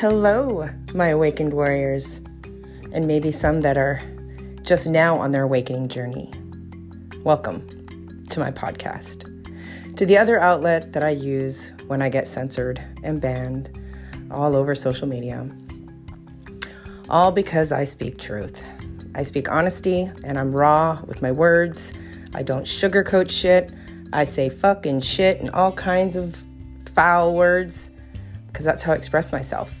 Hello, my awakened warriors, and maybe some that are just now on their awakening journey. Welcome to my podcast, to the other outlet that I use when I get censored and banned all over social media. All because I speak truth. I speak honesty and I'm raw with my words. I don't sugarcoat shit. I say fucking shit and all kinds of foul words because that's how I express myself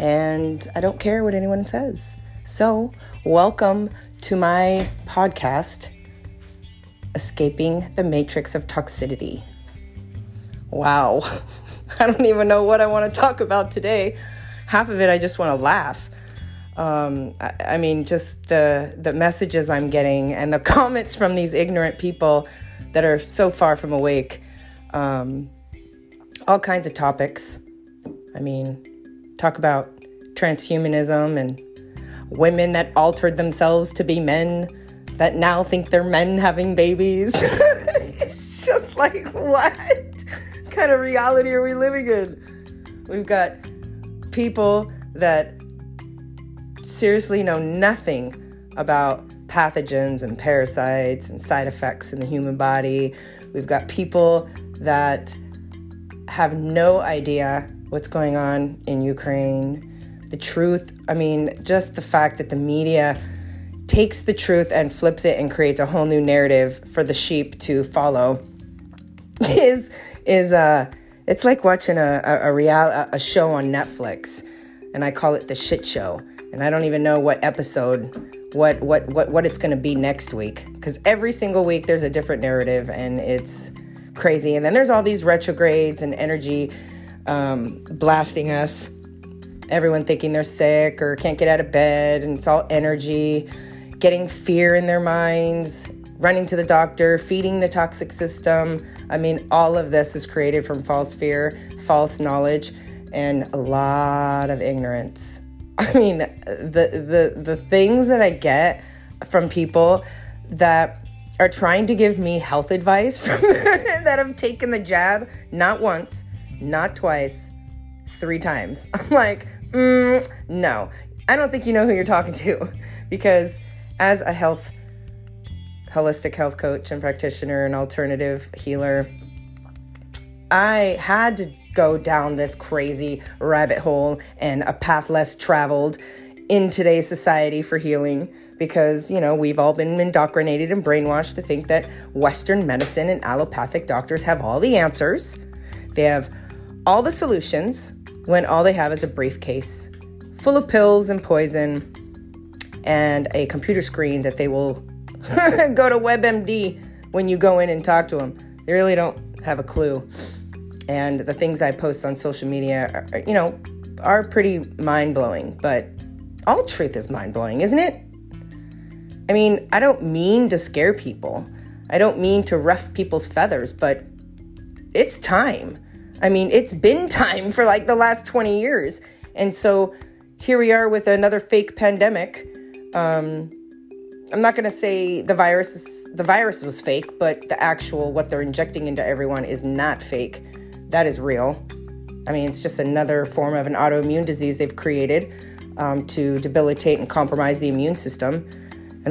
and I don't care what anyone says. So, welcome to my podcast, Escaping the Matrix of Toxicity. Wow, I don't even know what I want to talk about today. Half of it I just want to laugh. Um, I, I mean, just the the messages I'm getting and the comments from these ignorant people that are so far from awake. Um, all kinds of topics. I mean, talk about transhumanism and women that altered themselves to be men that now think they're men having babies. it's just like, what kind of reality are we living in? We've got people that seriously know nothing about pathogens and parasites and side effects in the human body. We've got people that have no idea what's going on in Ukraine. The truth, I mean, just the fact that the media takes the truth and flips it and creates a whole new narrative for the sheep to follow is is uh it's like watching a a, a real a show on Netflix and I call it the shit show. And I don't even know what episode what what what what it's going to be next week cuz every single week there's a different narrative and it's crazy. And then there's all these retrogrades and energy um, blasting us. Everyone thinking they're sick or can't get out of bed, and it's all energy, getting fear in their minds, running to the doctor, feeding the toxic system. I mean, all of this is created from false fear, false knowledge, and a lot of ignorance. I mean, the the the things that I get from people that are trying to give me health advice from that have taken the jab not once, not twice, three times. I'm like, mm, no, I don't think you know who you're talking to because as a health, holistic health coach and practitioner and alternative healer, I had to go down this crazy rabbit hole and a path less traveled in today's society for healing because, you know, we've all been indoctrinated and brainwashed to think that Western medicine and allopathic doctors have all the answers. They have all the solutions when all they have is a briefcase full of pills and poison and a computer screen that they will go to WebMD when you go in and talk to them. They really don't have a clue. And the things I post on social media, are, you know, are pretty mind blowing, but all truth is mind blowing, isn't it? I mean, I don't mean to scare people. I don't mean to ruff people's feathers, but it's time. I mean, it's been time for like the last 20 years. And so here we are with another fake pandemic. Um, I'm not going to say the virus is, the virus was fake, but the actual what they're injecting into everyone is not fake. That is real. I mean, it's just another form of an autoimmune disease they've created um, to debilitate and compromise the immune system.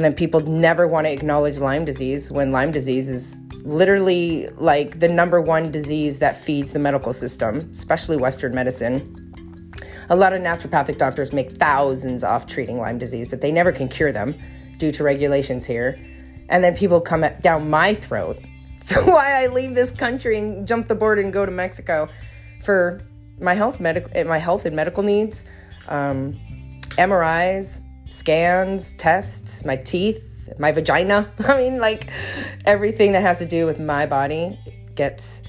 And then people never want to acknowledge Lyme disease when Lyme disease is literally like the number one disease that feeds the medical system, especially Western medicine. A lot of naturopathic doctors make thousands off treating Lyme disease, but they never can cure them due to regulations here. And then people come down my throat for why I leave this country and jump the border and go to Mexico for my health medical my health and medical needs, um, MRIs, scans, tests, my teeth, my vagina. I mean, like everything that has to do with my body gets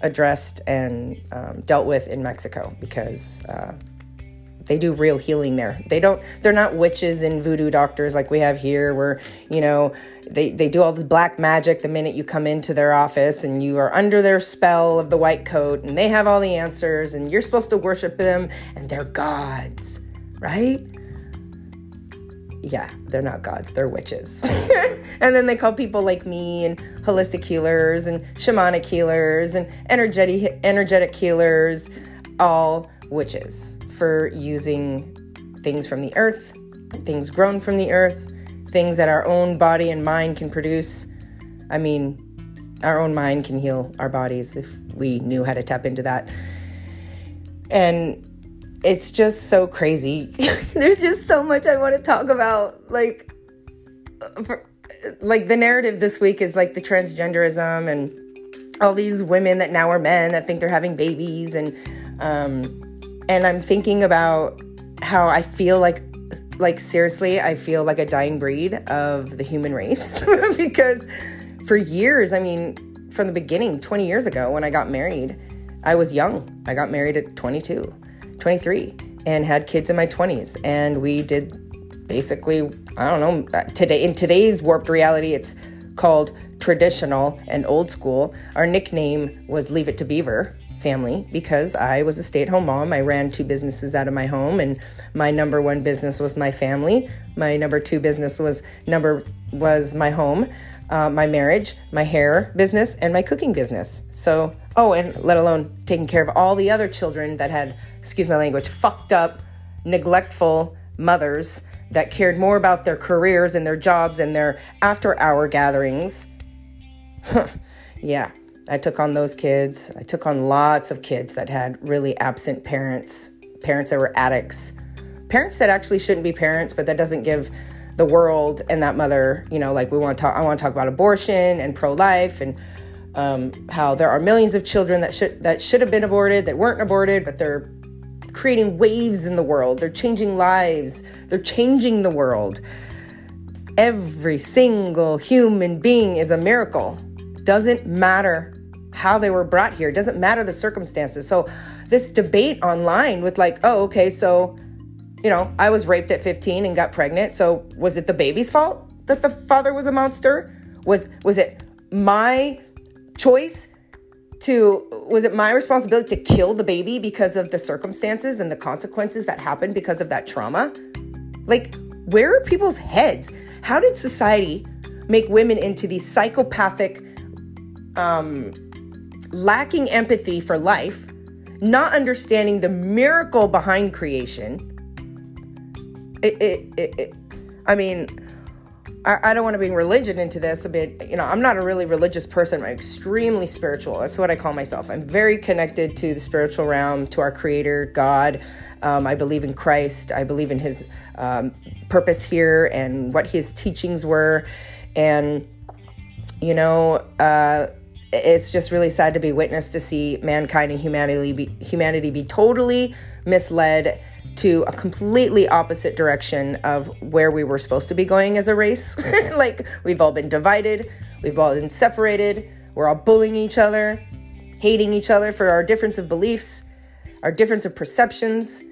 addressed and um, dealt with in Mexico because uh, they do real healing there. They don't. They're not witches and voodoo doctors like we have here, where you know they they do all this black magic the minute you come into their office and you are under their spell of the white coat and they have all the answers and you're supposed to worship them and they're gods, right? Yeah, they're not gods, they're witches. and then they call people like me and holistic healers and shamanic healers and energetic energetic healers all witches for using things from the earth, things grown from the earth, things that our own body and mind can produce. I mean, our own mind can heal our bodies if we knew how to tap into that. And it's just so crazy. There's just so much I want to talk about. Like, for, like the narrative this week is like the transgenderism and all these women that now are men that think they're having babies and um and I'm thinking about how I feel like like seriously I feel like a dying breed of the human race because for years I mean from the beginning 20 years ago when I got married I was young I got married at 22 23 and had kids in my 20s and we did basically I don't know today in today's warped reality it's called traditional and old school. Our nickname was Leave It to Beaver family because I was a stay at home mom. I ran two businesses out of my home, and my number one business was my family. My number two business was number was my home, uh, my marriage, my hair business, and my cooking business. So, oh, and let alone taking care of all the other children that had, excuse my language, fucked up, neglectful mothers that cared more about their careers and their jobs and their after hour gatherings. yeah, I took on those kids. I took on lots of kids that had really absent parents, parents that were addicts, parents that actually shouldn't be parents, but that doesn't give the world and that mother, you know, like we want to talk, I want to talk about abortion and pro life and um, how there are millions of children that should that should have been aborted that weren't aborted, but they're creating waves in the world. They're changing lives. They're changing the world. Every single human being is a miracle. Doesn't matter how they were brought here, doesn't matter the circumstances. So, this debate online with, like, oh, okay, so, you know, I was raped at 15 and got pregnant. So, was it the baby's fault that the father was a monster? Was, was it my choice to was it my responsibility to kill the baby because of the circumstances and the consequences that happened because of that trauma? Like, where are people's heads? How did society make women into these psychopathic, um, lacking empathy for life, not understanding the miracle behind creation? It, it, it, it I mean, I, I don't want to bring religion into this a bit. You know, I'm not a really religious person. I'm extremely spiritual. That's what I call myself. I'm very connected to the spiritual realm, to our Creator, God. Um, I believe in Christ. I believe in His um, purpose here and what His teachings were. And, you know, uh, it's just really sad to be witness to see mankind and humanity be, humanity be totally misled to a completely opposite direction of where we were supposed to be going as a race. Mm-hmm. like we've all been divided, we've all been separated, we're all bullying each other, hating each other for our difference of beliefs, our difference of perceptions,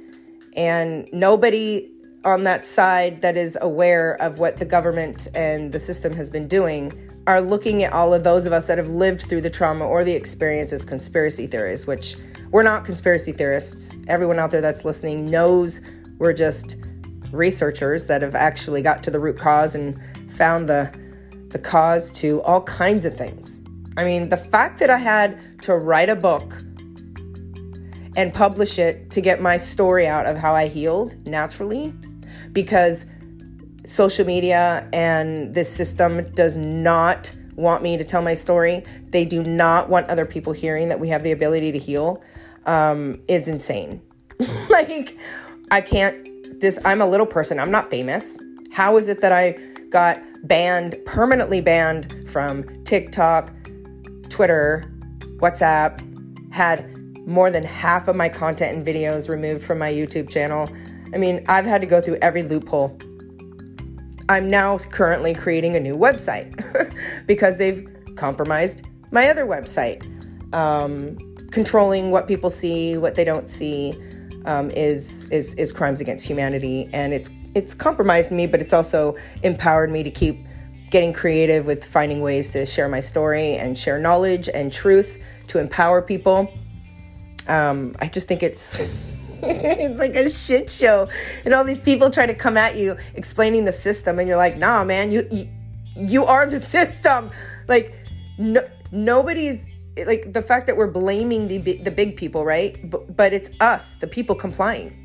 and nobody on that side that is aware of what the government and the system has been doing are looking at all of those of us that have lived through the trauma or the experience as conspiracy theories, which we're not conspiracy theorists. Everyone out there that's listening knows we're just researchers that have actually got to the root cause and found the the cause to all kinds of things. I mean, the fact that I had to write a book and publish it to get my story out of how I healed naturally because social media and this system does not want me to tell my story. They do not want other people hearing that we have the ability to heal um, is insane. like, I can't, this, I'm a little person, I'm not famous. How is it that I got banned, permanently banned from TikTok, Twitter, WhatsApp, had more than half of my content and videos removed from my YouTube channel? I mean, I've had to go through every loophole. I'm now currently creating a new website because they've compromised my other website. Um, controlling what people see, what they don't see, um, is is is crimes against humanity, and it's it's compromised me, but it's also empowered me to keep getting creative with finding ways to share my story and share knowledge and truth to empower people. Um, I just think it's it's like a shit show, and all these people try to come at you explaining the system, and you're like, nah, man, you you, you are the system. Like, no, nobody's like the fact that we're blaming the the big people, right? But, but it's us, the people complying.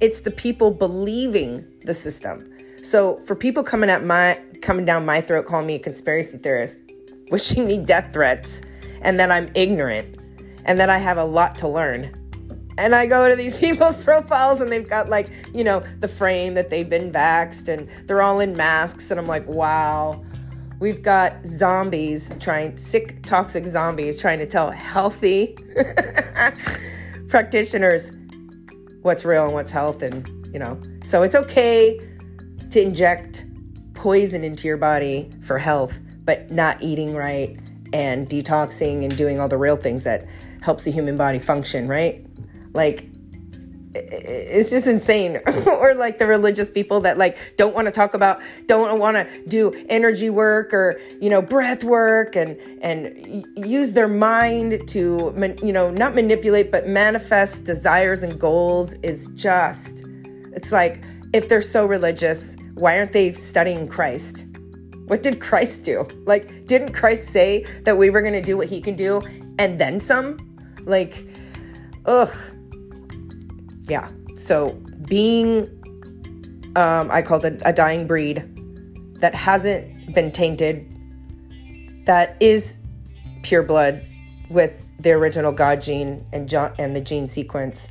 It's the people believing the system. So for people coming at my coming down my throat calling me a conspiracy theorist, wishing me death threats, and that I'm ignorant and that I have a lot to learn. And I go to these people's profiles and they've got like, you know, the frame that they've been vaxxed and they're all in masks. And I'm like, wow, we've got zombies trying, sick, toxic zombies trying to tell healthy practitioners what's real and what's health. And, you know, so it's okay to inject poison into your body for health, but not eating right and detoxing and doing all the real things that helps the human body function, right? Like it's just insane. Or like the religious people that like don't want to talk about don't want to do energy work or you know breath work and and use their mind to you know not manipulate but manifest desires and goals is just it's like if they're so religious why aren't they studying Christ? What did Christ do? Like didn't Christ say that we were going to do what he can do and then some? Like, ugh. Yeah. So being, um, I called it a dying breed that hasn't been tainted, that is pure blood with the original God gene and John and the gene sequence.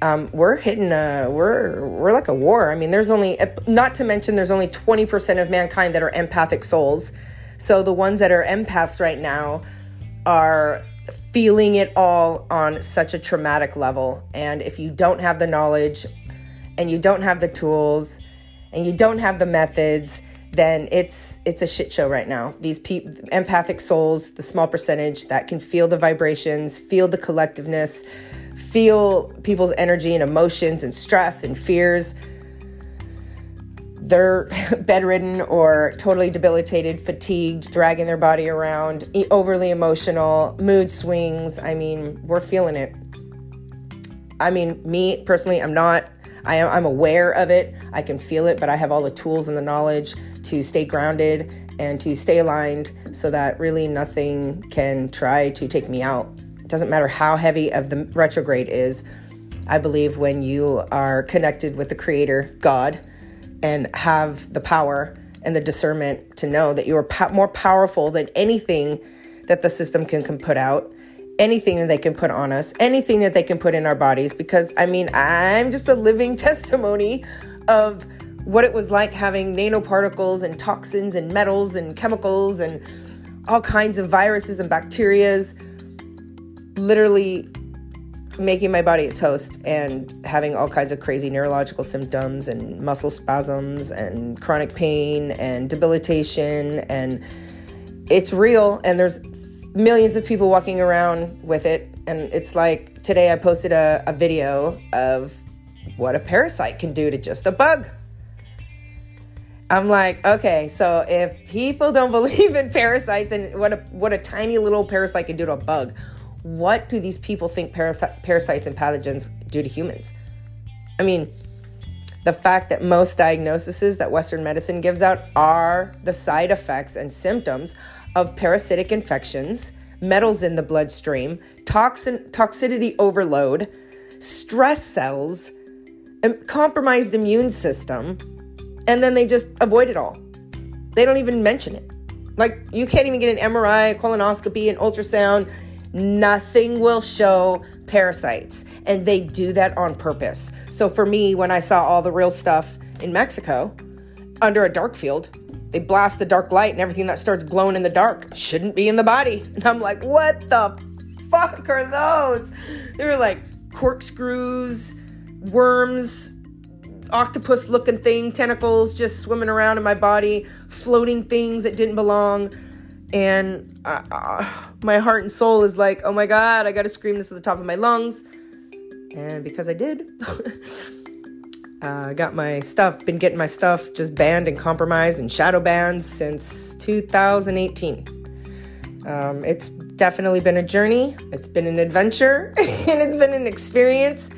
Um, we're hitting a we're we're like a war. I mean, there's only not to mention there's only 20% of mankind that are empathic souls. So the ones that are empaths right now are feeling it all on such a traumatic level. And if you don't have the knowledge and you don't have the tools and you don't have the methods, then it's it's a shit show right now. These pe- empathic souls, the small percentage that can feel the vibrations, feel the collectiveness, feel people's energy and emotions and stress and fears they're bedridden or totally debilitated, fatigued, dragging their body around, overly emotional, mood swings. I mean, we're feeling it. I mean, me personally, I'm not. I am, I'm aware of it. I can feel it, but I have all the tools and the knowledge to stay grounded and to stay aligned so that really nothing can try to take me out. It doesn't matter how heavy of the retrograde is. I believe when you are connected with the creator, God, and have the power and the discernment to know that you are po- more powerful than anything that the system can, can put out, anything that they can put on us, anything that they can put in our bodies. Because I mean, I'm just a living testimony of what it was like having nanoparticles and toxins and metals and chemicals and all kinds of viruses and bacterias literally making my body a toast and having all kinds of crazy neurological symptoms and muscle spasms and chronic pain and debilitation. And it's real and there's millions of people walking around with it. And it's like today i posted a, a video of what a parasite can do to just a bug. I'm like okay so if people don't believe in parasites and what a what a tiny little parasite can do to a bug what do these people think parath- parasites and pathogens do to humans? I mean, the fact that most diagnoses that Western medicine gives out are the side effects and symptoms of parasitic infections, metals in the bloodstream, toxin toxicity overload, stress cells, compromised immune system, and then they just avoid it all. They don't even mention it. Like you can't even get an MRI, colonoscopy, an ultrasound, nothing will show parasites. And they do that on purpose. So for me, when I saw all the real stuff in Mexico under a dark field, they blast the dark light and everything that starts glowing in the dark shouldn't be in the body. And I'm like, what the fuck are those? They were like corkscrews, worms, octopus looking thing, tentacles just swimming around in my body, floating things that didn't belong and uh, uh, my heart and soul is like, oh my God, I got to scream this at the top of my lungs. And because I did, uh, got my stuff, been getting my stuff just banned and compromised and shadow banned since 2018. Um, it's definitely been a journey, it's been an adventure, and it's been an experience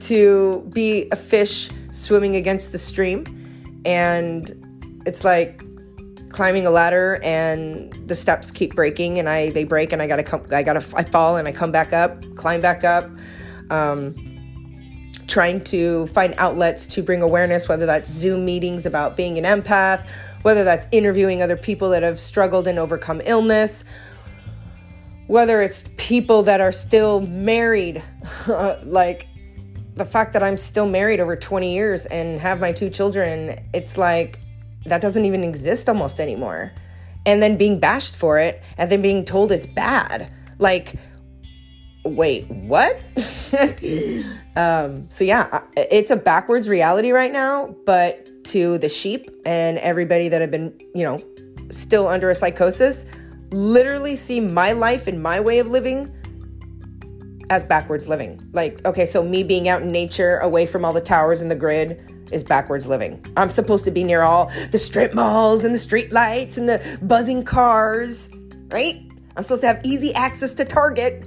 to be a fish swimming against the stream. And it's like, climbing a ladder and the steps keep breaking and I they break and I gotta come I gotta I fall and I come back up, climb back up. Um, trying to find outlets to bring awareness, whether that's Zoom meetings about being an empath, whether that's interviewing other people that have struggled and overcome illness, whether it's people that are still married, like the fact that I'm still married over 20 years and have my two children, it's like that doesn't even exist almost anymore. And then being bashed for it and then being told it's bad. Like, wait, what? um, so, yeah, it's a backwards reality right now, but to the sheep and everybody that have been, you know, still under a psychosis, literally see my life and my way of living as backwards living. Like, okay, so me being out in nature, away from all the towers and the grid, is backwards living. I'm supposed to be near all the strip malls and the street lights and the buzzing cars, right? I'm supposed to have easy access to Target.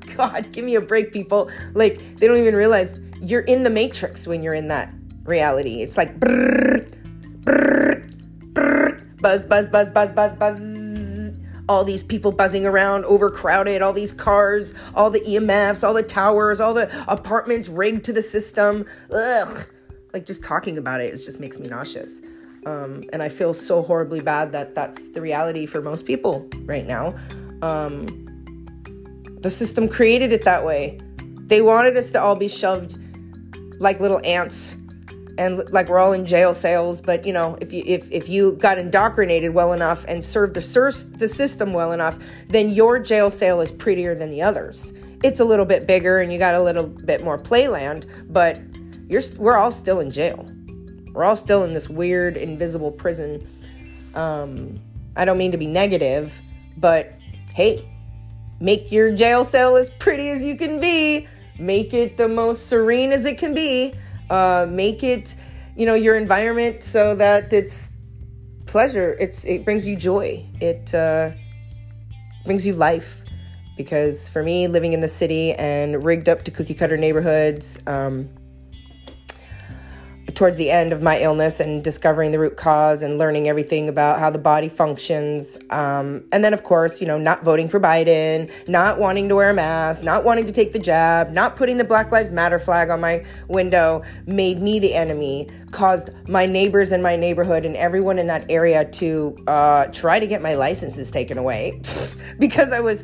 God, give me a break, people. Like, they don't even realize you're in the matrix when you're in that reality. It's like brrr, brrr, brrr, buzz, buzz, buzz, buzz, buzz, buzz all these people buzzing around, overcrowded, all these cars, all the EMFs, all the towers, all the apartments rigged to the system. Ugh. Like just talking about it, it just makes me nauseous. Um, and I feel so horribly bad that that's the reality for most people right now. Um, the system created it that way. They wanted us to all be shoved like little ants and like we're all in jail cells but you know if you if, if you got indoctrinated well enough and served the, the system well enough then your jail cell is prettier than the others it's a little bit bigger and you got a little bit more playland but you're we're all still in jail we're all still in this weird invisible prison um, i don't mean to be negative but hey make your jail cell as pretty as you can be make it the most serene as it can be uh, make it, you know, your environment so that it's pleasure. It's it brings you joy. It uh, brings you life. Because for me, living in the city and rigged up to cookie cutter neighborhoods, um, towards the end of my illness and discovering the root cause and learning everything about how the body functions. Um, and then, of course, you know, not voting for Biden, not wanting to wear a mask, not wanting to take the jab, not putting the Black Lives Matter flag on my window made me the enemy, caused my neighbors in my neighborhood and everyone in that area to uh, try to get my licenses taken away because I was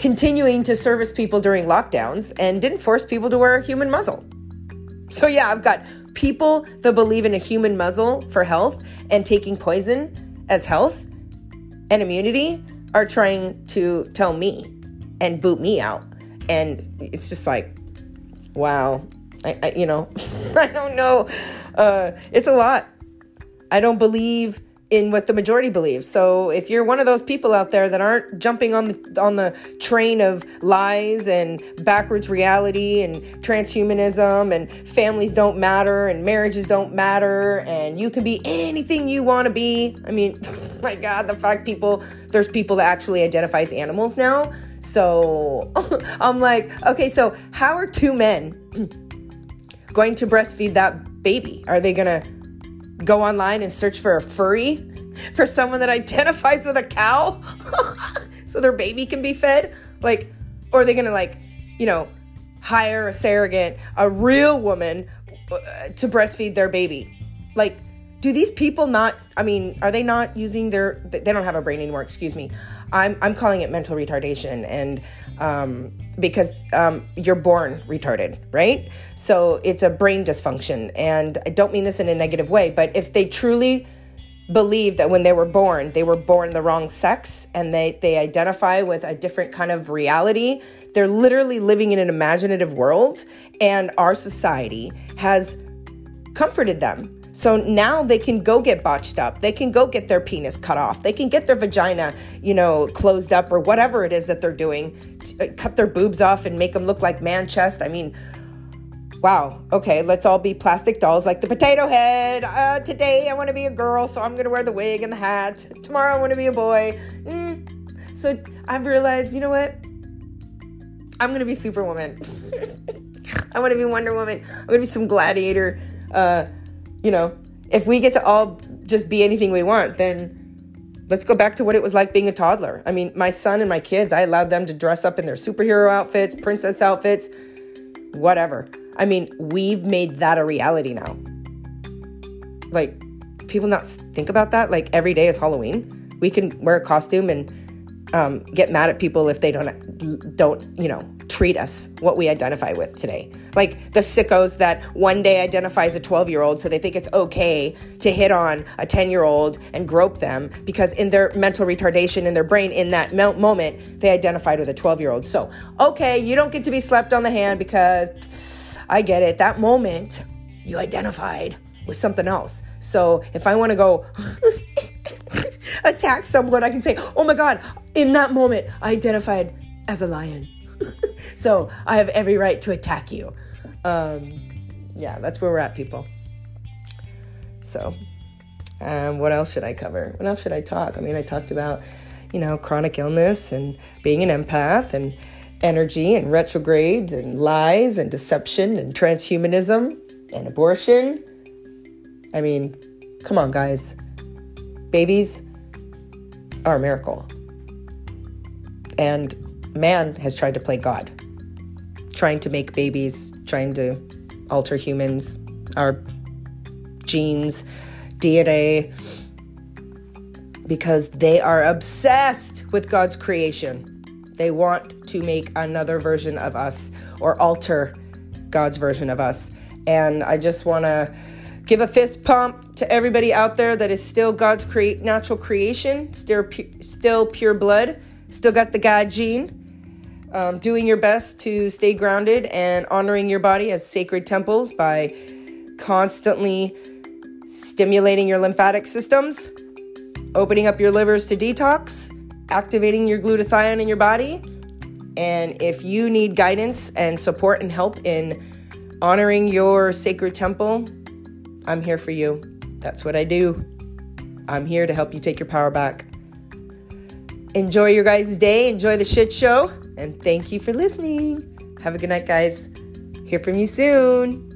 continuing to service people during lockdowns and didn't force people to wear a human muzzle. So, yeah, I've got people that believe in a human muzzle for health and taking poison as health and immunity are trying to tell me and boot me out. And it's just like, wow, I, I you know, I don't know. Uh, it's a lot. I don't believe in what the majority believes. So if you're one of those people out there that aren't jumping on the on the train of lies and backwards reality and transhumanism and families don't matter and marriages don't matter and you can be anything you want to be. I mean, my god, the fact people there's people that actually identify as animals now. So I'm like, okay, so how are two men going to breastfeed that baby? Are they going to go online and search for a furry for someone that identifies with a cow so their baby can be fed. Like or are they gonna like you know hire a surrogate a real woman uh, to breastfeed their baby? Like do these people not i mean are they not using their they don't have a brain anymore excuse me i'm i'm calling it mental retardation and um, because um, you're born retarded, right? So it's a brain dysfunction. And I don't mean this in a negative way, but if they truly believe that when they were born, they were born the wrong sex and they, they identify with a different kind of reality, they're literally living in an imaginative world. And our society has comforted them so now they can go get botched up. They can go get their penis cut off. They can get their vagina, you know, closed up or whatever it is that they're doing. Uh, cut their boobs off and make them look like man chest. I mean, wow. Okay, let's all be plastic dolls like the potato head. Uh, today I want to be a girl, so I'm going to wear the wig and the hat. Tomorrow I want to be a boy. Mm. So I've realized, you know what? I'm going to be Superwoman. I want to be Wonder Woman. I'm going to be some gladiator. Uh, you know, if we get to all just be anything we want, then let's go back to what it was like being a toddler. I mean, my son and my kids, I allowed them to dress up in their superhero outfits, princess outfits, whatever. I mean, we've made that a reality now. Like, people not think about that. Like, every day is Halloween. We can wear a costume and um, get mad at people if they don't don't you know treat us what we identify with today. Like the sickos that one day identify as a 12 year old so they think it's okay to hit on a 10 year old and grope them because in their mental retardation in their brain in that moment they identified with a 12 year old so okay you don't get to be slapped on the hand because i get it. That moment you identified with something else. So if i want to go attack someone, I can say, oh my God, in that moment, I identified as a lion. so I have every right to attack you. Um, yeah, that's where we're at, people. So, um, what else should I cover? What else should I talk? I mean, I talked about, you know, chronic illness and being an empath and energy and retrograde and lies and deception and transhumanism and abortion. I mean, come on, guys. Babies are a miracle. And man has tried to play God, trying to make babies, trying to alter humans, our genes, DNA, because they are obsessed with God's creation. They want to make another version of us or alter God's version of us. And I just want to give a fist pump to everybody out there that is still God's create natural creation, still pu- still pure blood, still got the God gene. Um, doing your best to stay grounded and honoring your body as sacred temples by constantly stimulating your lymphatic systems, opening up your livers to detox, activating your glutathione in your body. And if you need guidance and support and help in honoring your sacred temple, I'm here for you. That's what I do. I'm here to help you take your power back. Enjoy your guys' day. Enjoy the shit show. And thank you for listening. Have a good night, guys. Hear from you soon.